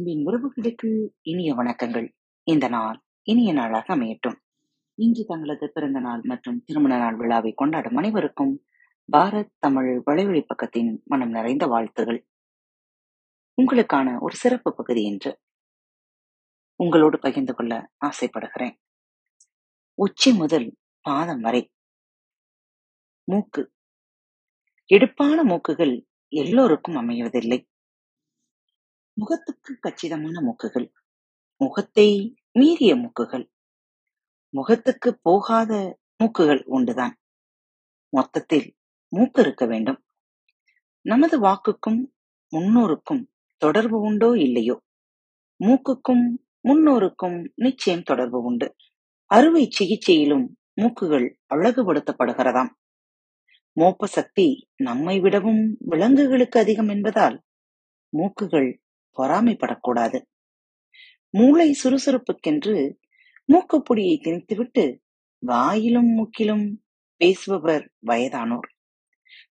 அன்பின் உறவுகளுக்கு இனிய வணக்கங்கள். இந்த நாள் இனிய நாளாக அமையட்டும். இன்று தங்களது பிறந்த நாள் மற்றும் திருமண நாள் விழாவை கொண்டாடும் அனைவருக்கும் பாரத் தமிழ் வலைவழி பக்கத்தின் மனம் நிறைந்த வாழ்த்துகள். உங்களுக்கான ஒரு சிறப்பு பகுதி என்று உங்களோடு பகிர்ந்து கொள்ள ஆசைப்படுகிறேன். உச்சி முதல் பாதம் வரை. மூக்கு. எடுப்பான மூக்குகள் எல்லோருக்கும் அமைவதில்லை. முகத்துக்கு கச்சிதமான மூக்குகள். முகத்தை மீறிய மூக்குகள். முகத்துக்கு போகாத மூக்குகள் உண்டுதான். மொத்தத்தில் மூக்கு இருக்க வேண்டும். நமது வாக்குக்கும் முன்னோருக்கும் தொடர்பு உண்டோ இல்லையோ? மூக்குக்கும் முன்னோருக்கும் நிச்சயம் தொடர்பு உண்டு. அறுவை சிகிச்சையிலும் மூக்குகள் அழகுபடுத்தப்படுகிறதாம். மோப்ப சக்தி நம்மை விடவும் விலங்குகளுக்கு அதிகம் என்பதால் மூக்குகள் பொறாமைப்படக்கூடாது. மூளை சுறுசுறுப்புக்கென்று மூக்குப்பொடியை திணித்துவிட்டு வாயிலும் மூக்கிலும் பேசுபவர் வயதானோர்.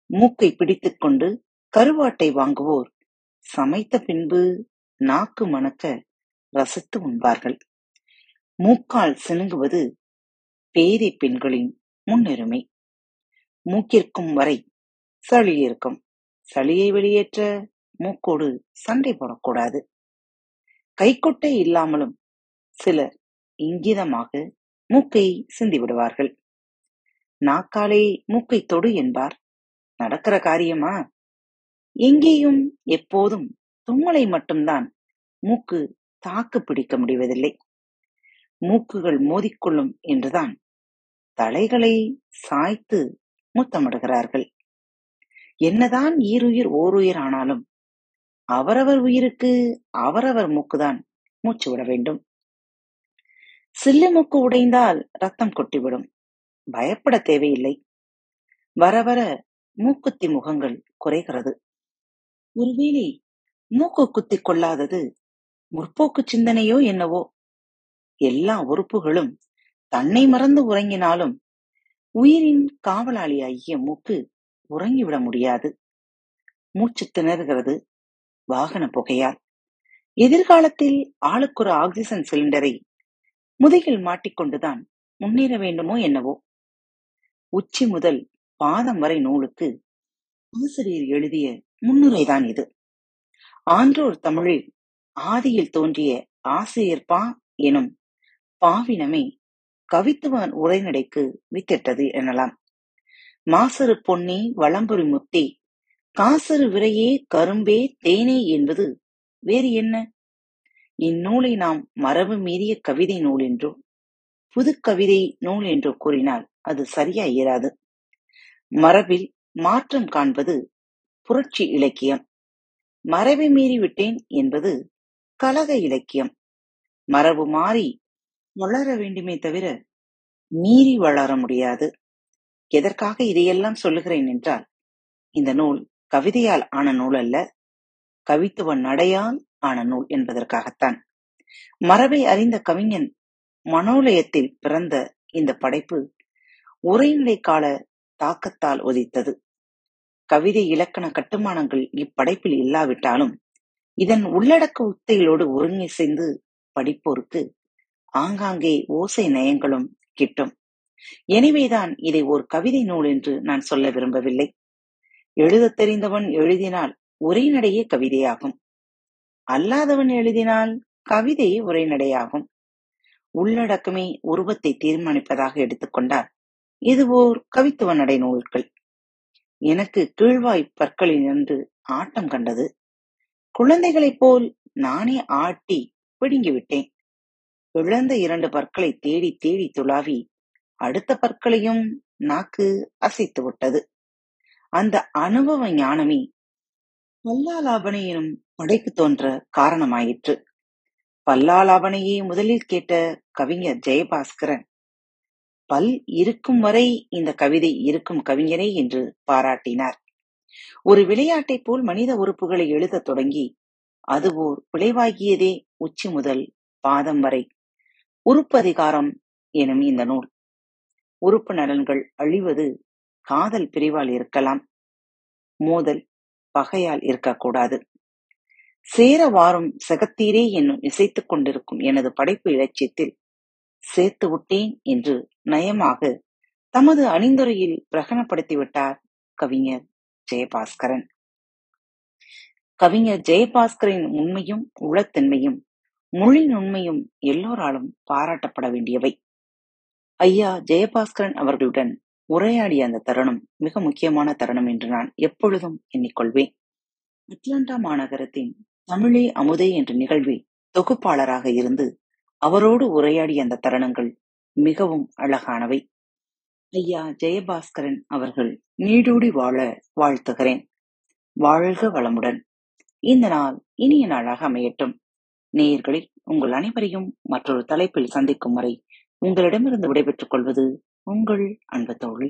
மூக்கை பிடித்துக் கொண்டு கருவாட்டை வாங்குவோர் சமைத்த பின்பு நாக்கு மணக்க ரசித்து உண்பார்கள். மூக்கால் சினுங்குவது பேதை பெண்களின் முன்னுரிமை. மூக்கிற்கும் வரை சளி இருக்கும். சளியை வெளியேற்ற மூக்கோடு சண்டை போடக்கூடாது. கைக்கொட்டை இல்லாமலும் சிலர் இங்கிதமாக மூக்கை சிந்திவிடுவார்கள் நாக்காலே மூக்கை தொடு என்பார். நடக்கிற காரியமா? எங்கேயும் எப்போதும் தும்மலை மட்டும்தான் மூக்கு தாக்கு பிடிக்க முடிவதில்லை. மூக்குகள் மோதிக்கொள்ளும் என்றுதான் தலைகளை சாய்த்து முத்தமிடுகிறார்கள். என்னதான் ஈருயிர் ஓருயிர் ஆனாலும் அவரவர் உயிருக்கு அவரவர் மூக்குதான். மூச்சு விட வேண்டும். சில்லு மூக்கு உடைந்தால் ரத்தம் கொட்டிவிடும். பயப்பட தேவையில்லை. வர வர மூக்குத்தி முகங்கள் குறைகிறது. ஒருவேளை மூக்கு குத்தி கொள்ளாதது முற்போக்கு சிந்தனையோ என்னவோ? எல்லா உறுப்புகளும் தன்னை மறந்து உறங்கினாலும் உயிரின் காவலாளி ஆகிய மூக்கு உறங்கிவிட முடியாது. மூச்சு திணறுகிறது. வாகன புகையால். எதிர்காலத்தில் ஆளுக்கொரு ஆக்சிஜன் சிலிண்டரை முதுகில் மாட்டிக்கொண்டுதான் முன்னேற வேண்டுமோ என்னவோ. உச்சி முதல் பாதம் வரை நூலுக்கு ஆசிரியர் எழுதிய முன்னுரைதான் இது. ஆன்றோர் தமிழில் ஆதியில் தோன்றிய ஆசிரியர் பா எனும் பாவினமே கவித்துவன் உரைநடைக்கு வித்திட்டது எனலாம். மாசரு பொன்னி வளம்புரி முத்தி காசரு விரையே கரும்பே தேனே என்பது வேறு என்ன? இந்நூலை நாம் மரபு மீறிய கவிதை நூல் என்றோ புது கவிதை நூல் என்றோ கூறினால் அது சரியா இயலாது. மரபில் மாற்றம் காண்பது புரட்சி இலக்கியம். மரபை மீறிவிட்டேன் என்பது கலக இலக்கியம். மரபு மாறி வளர வேண்டுமே தவிர மீறி வளர முடியாது. எதற்காக இதையெல்லாம் சொல்லுகிறேன் என்றால் இந்த நூல் கவிதையால் ஆன நூல் அல்ல கவித்துவ நடையால் ஆன நூல் என்பதற்காகத்தான். மரபை அறிந்த கவிஞன் மனோலயத்தில் பிறந்த இந்த படைப்பு உரைநிலை கால தாக்கத்தால் உதித்தது. கவிதை இலக்கண கட்டுமானங்கள் இப்படைப்பில் இல்லாவிட்டாலும் இதன் உள்ளடக்க உத்தைகளோடு ஒருங்கிசைந்து படிப்போருக்கு ஆங்காங்கே ஓசை நயங்களும் கிட்டும். எனவேதான் இதை ஒரு கவிதை நூல் என்று நான் சொல்ல விரும்பவில்லை. எழுதத் தெரிந்தவன் எழுதினால் உரைநடையே கவிதையாகும். அல்லாதவன் எழுதினால் கவிதை உரைநடையாகும். உள்ளடக்கமே உருவத்தை தீர்மானிப்பதாக எடுத்துக்கொண்டால் இது ஓர் கவித்துவ நடை நூல்கள் எனக்கு கீழ்வாய் பற்களிலிருந்து ஆட்டம் கண்டது. குழந்தைகளைப் போல் நானே ஆட்டி பிடுங்கிவிட்டேன் இழந்த இரண்டு பற்களை தேடி தேடி துளாவி அடுத்த பற்களையும் நாக்கு அசைத்து விட்டது. அந்த அனுபவ ஞானமே பல்லாலாபனை எனும் படைக்கு தோன்ற காரணமாயிற்று. பல்லாலாபனையை முதலில் கேட்ட கவிஞர் ஜெயபாஸ்கரன் பல் இருக்கும் வரை இந்த கவிதை இருக்கும் கவிஞரே என்று பாராட்டினார். ஒரு விளையாட்டைப் போல் மனித உறுப்புகளை எழுதத் தொடங்கி அது ஓர் விளைவாகியதே உச்சி முதல் பாதம் வரை. உறுப்பதிகாரம் எனும் இந்த நூல். உறுப்பு நலன்கள் அழிவது காதல் பிரிவால் இருக்கலாம். மோதல் பகையால் இருக்கக்கூடாது. சேர வாரும் செகத்தீரே என்னும் இசைத்துக் கொண்டிருக்கும் எனது படைப்பு இலட்சியத்தில் சேர்த்து விட்டேன் என்று நயமாக தமது அணிந்துரையில் பிரகடனப்படுத்திவிட்டார் கவிஞர் ஜெயபாஸ்கரன். கவிஞர் ஜெயபாஸ்கரின் உண்மையும் உளத்தன்மையும் மொழி நுண்மையும் எல்லோராலும் பாராட்டப்பட வேண்டியவை. ஐயா ஜெயபாஸ்கரன் அவர்களுடன் உரையாடிய அந்த தருணம் மிக முக்கியமான தருணம் என்று நான் எப்பொழுதும் எண்ணிக்கொள்வேன். அட்லாண்டா மாநகரத்தின் தமிழே அமுதே என்ற நிகழ்வில் தொகுப்பாளராக இருந்து அவரோடு உரையாடிய அந்த தருணங்கள் மிகவும் அழகானவை. ஐயா ஜெயபாஸ்கரன் அவர்கள் நீடூடி வாழ வாழ்த்துகிறேன். வாழ்க வளமுடன். இந்த நாள் இனிய நாளாக அமையட்டும். நேயர்களில் உங்கள் அனைவரையும் மற்றொரு தலைப்பில் சந்திக்கும் வரை உங்களிடமிருந்து விடைபெற்றுக் கொள்வது உங்கள் அன்பு தோழி